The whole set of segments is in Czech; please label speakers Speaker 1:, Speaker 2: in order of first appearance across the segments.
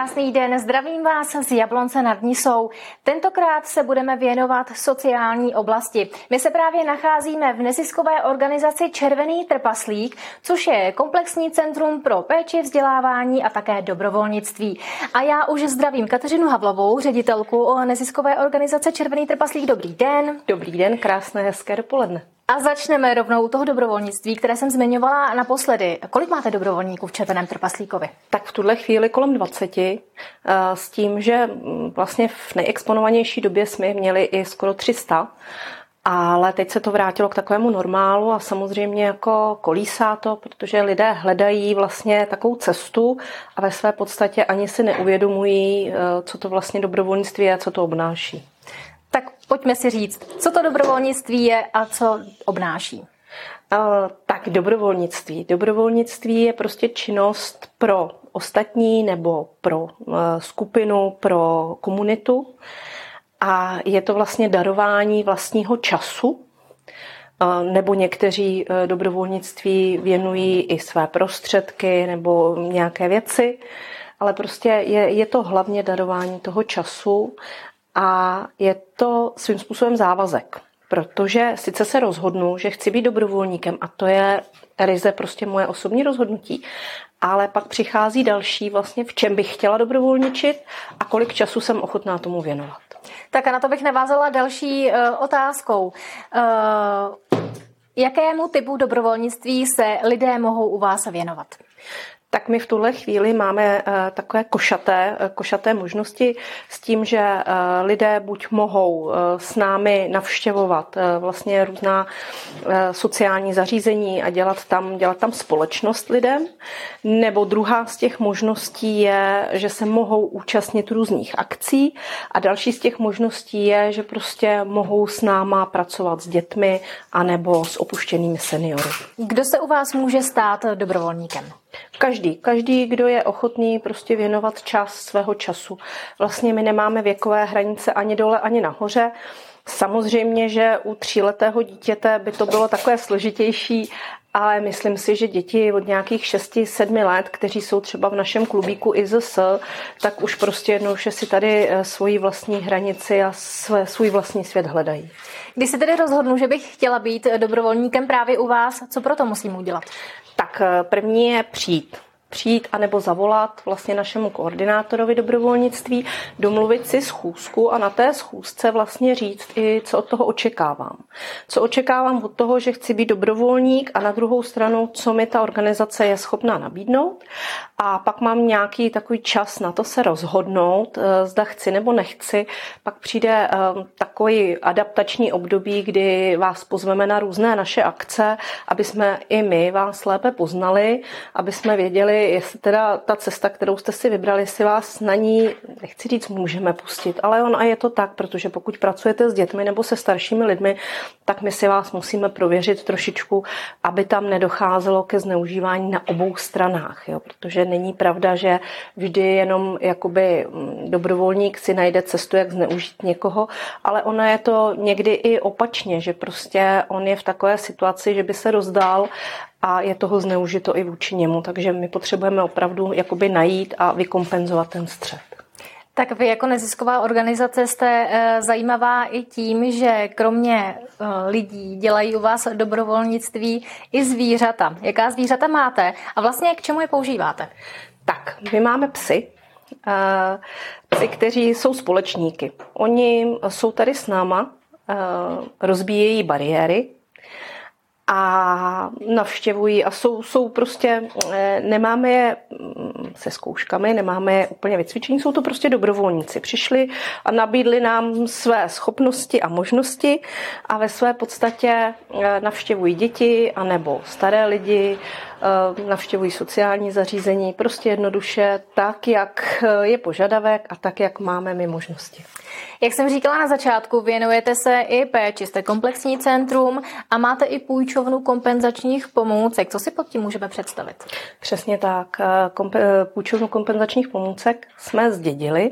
Speaker 1: Krásný den, zdravím vás z Jablonce nad Nisou. Tentokrát se budeme věnovat sociální oblasti. My se právě nacházíme v neziskové organizaci Červený trpaslík, což je komplexní centrum pro péči, vzdělávání a také dobrovolnictví. A já už zdravím Kateřinu Havlovou, ředitelku neziskové organizace Červený trpaslík. Dobrý den.
Speaker 2: Dobrý den, krásné, hezké dopoledne.
Speaker 1: A začneme rovnou u toho dobrovolnictví, které jsem zmiňovala naposledy. Kolik máte dobrovolníků v Červeném trpaslíkovi?
Speaker 2: Tak v tuhle chvíli kolem 20, eh, s tím, že mm, vlastně v nejexponovanější době jsme měli i skoro 300. Ale teď se to vrátilo k takovému normálu a samozřejmě jako kolísá to, protože lidé hledají vlastně takovou cestu a ve své podstatě ani si neuvědomují, eh, co to vlastně dobrovolnictví je a co to obnáší.
Speaker 1: Pojďme si říct, co to dobrovolnictví je a co obnáší.
Speaker 2: Uh, tak dobrovolnictví. Dobrovolnictví je prostě činnost pro ostatní nebo pro uh, skupinu, pro komunitu. A je to vlastně darování vlastního času, uh, nebo někteří dobrovolnictví věnují i své prostředky nebo nějaké věci, ale prostě je, je to hlavně darování toho času a je to svým způsobem závazek, protože sice se rozhodnu, že chci být dobrovolníkem a to je ryze prostě moje osobní rozhodnutí, ale pak přichází další vlastně, v čem bych chtěla dobrovolničit a kolik času jsem ochotná tomu věnovat.
Speaker 1: Tak a na to bych navázala další uh, otázkou. Uh, jakému typu dobrovolnictví se lidé mohou u vás věnovat?
Speaker 2: Tak my v tuhle chvíli máme eh, takové košaté, eh, košaté možnosti s tím, že eh, lidé buď mohou s námi navštěvovat vlastně různá sociální zařízení a dělat tam, dělat tam společnost lidem, nebo druhá z těch možností je, že se mohou účastnit různých akcí a další z těch možností je, že prostě mohou s náma pracovat s dětmi anebo s opuštěnými seniory.
Speaker 1: Kdo se u vás může stát dobrovolníkem?
Speaker 2: Každý, každý, kdo je ochotný prostě věnovat čas svého času. Vlastně my nemáme věkové hranice ani dole, ani nahoře. Samozřejmě, že u tříletého dítěte by to bylo takové složitější, ale myslím si, že děti od nějakých 6-7 let, kteří jsou třeba v našem klubíku IZS, tak už prostě jednou že si tady eh, svoji vlastní hranici a své, svůj vlastní svět hledají.
Speaker 1: Když se tedy rozhodnu, že bych chtěla být dobrovolníkem právě u vás, co pro to musím udělat?
Speaker 2: Tak eh, první je přijít přijít anebo zavolat vlastně našemu koordinátorovi dobrovolnictví, domluvit si schůzku a na té schůzce vlastně říct i, co od toho očekávám. Co očekávám od toho, že chci být dobrovolník a na druhou stranu, co mi ta organizace je schopná nabídnout. A pak mám nějaký takový čas na to se rozhodnout, eh, zda chci nebo nechci. Pak přijde eh, takový adaptační období, kdy vás pozveme na různé naše akce, aby jsme i my vás lépe poznali, aby jsme věděli, jestli teda ta cesta, kterou jste si vybrali, si vás na ní, nechci říct, můžeme pustit, ale on a je to tak, protože pokud pracujete s dětmi nebo se staršími lidmi, tak my si vás musíme prověřit trošičku, aby tam nedocházelo ke zneužívání na obou stranách, jo? protože není pravda, že vždy jenom jakoby mm, dobrovolník si najde cestu, jak zneužít někoho, ale ono je to někdy i opačně, že prostě on je v takové situaci, že by se rozdál a je toho zneužito i vůči němu, takže my potřebujeme opravdu jakoby najít a vykompenzovat ten střed.
Speaker 1: Tak vy jako nezisková organizace jste eh, zajímavá i tím, že kromě eh, lidí dělají u vás dobrovolnictví i zvířata. Jaká zvířata máte a vlastně k čemu je používáte?
Speaker 2: Tak, my máme psy, eh, psy, kteří jsou společníky. Oni jsou tady s náma, rozbíjejí bariéry, a navštěvují a jsou, jsou prostě, eh, nemáme je mm, se zkouškami, nemáme je úplně vycvičení, jsou to prostě dobrovolníci. Přišli a nabídli nám své schopnosti a možnosti a ve své podstatě eh, navštěvují děti anebo staré lidi, eh, navštěvují sociální zařízení, prostě jednoduše tak, jak je požadavek a tak, jak máme my možnosti.
Speaker 1: Jak jsem říkala na začátku, věnujete se i péči, jste komplexní centrum a máte i půjču půjčovnu kompenzačních pomůcek. Co si pod tím můžeme představit?
Speaker 2: Přesně tak. Kompe- půjčovnu kompenzačních pomůcek jsme zdědili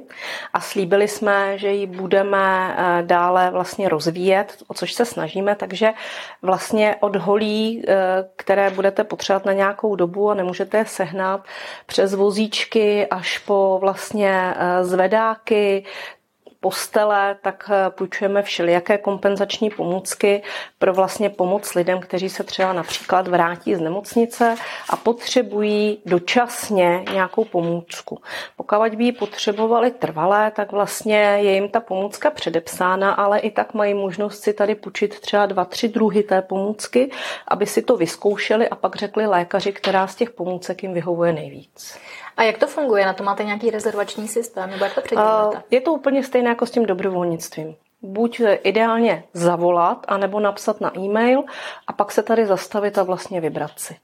Speaker 2: a slíbili jsme, že ji budeme eh, dále vlastně rozvíjet, o což se snažíme, takže vlastně od holí, eh, které budete potřebovat na nějakou dobu a nemůžete je sehnat, přes vozíčky až po vlastně eh, zvedáky, postele, tak eh, půjčujeme všelijaké kompenzační pomůcky pro vlastně pomoc lidem, kteří se třeba například vrátí z nemocnice a potřebují dočasně nějakou pomůcku. Pokud by ji potřebovali trvalé, tak vlastně je jim ta pomůcka předepsána, ale i tak mají možnost si tady půjčit třeba dva, tři druhy té pomůcky, aby si to vyzkoušeli a pak řekli lékaři, která z těch pomůcek jim vyhovuje nejvíc.
Speaker 1: A jak to funguje? Na to máte nějaký rezervační systém? Nebo jak to předěláte?
Speaker 2: Je to úplně stejné jako s tím dobrovolnictvím. Buď ideálně zavolat, anebo napsat na e-mail a pak se tady zastavit a vlastně vybrat si.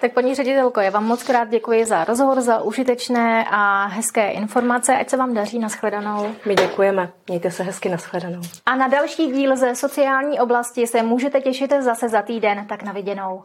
Speaker 1: Tak paní ředitelko, já vám moc krát děkuji za rozhovor, za užitečné a hezké informace. Ať se vám daří, nashledanou.
Speaker 2: My děkujeme. Mějte se hezky, nashledanou.
Speaker 1: A na další díl ze sociální oblasti se můžete těšit zase za týden, tak na viděnou.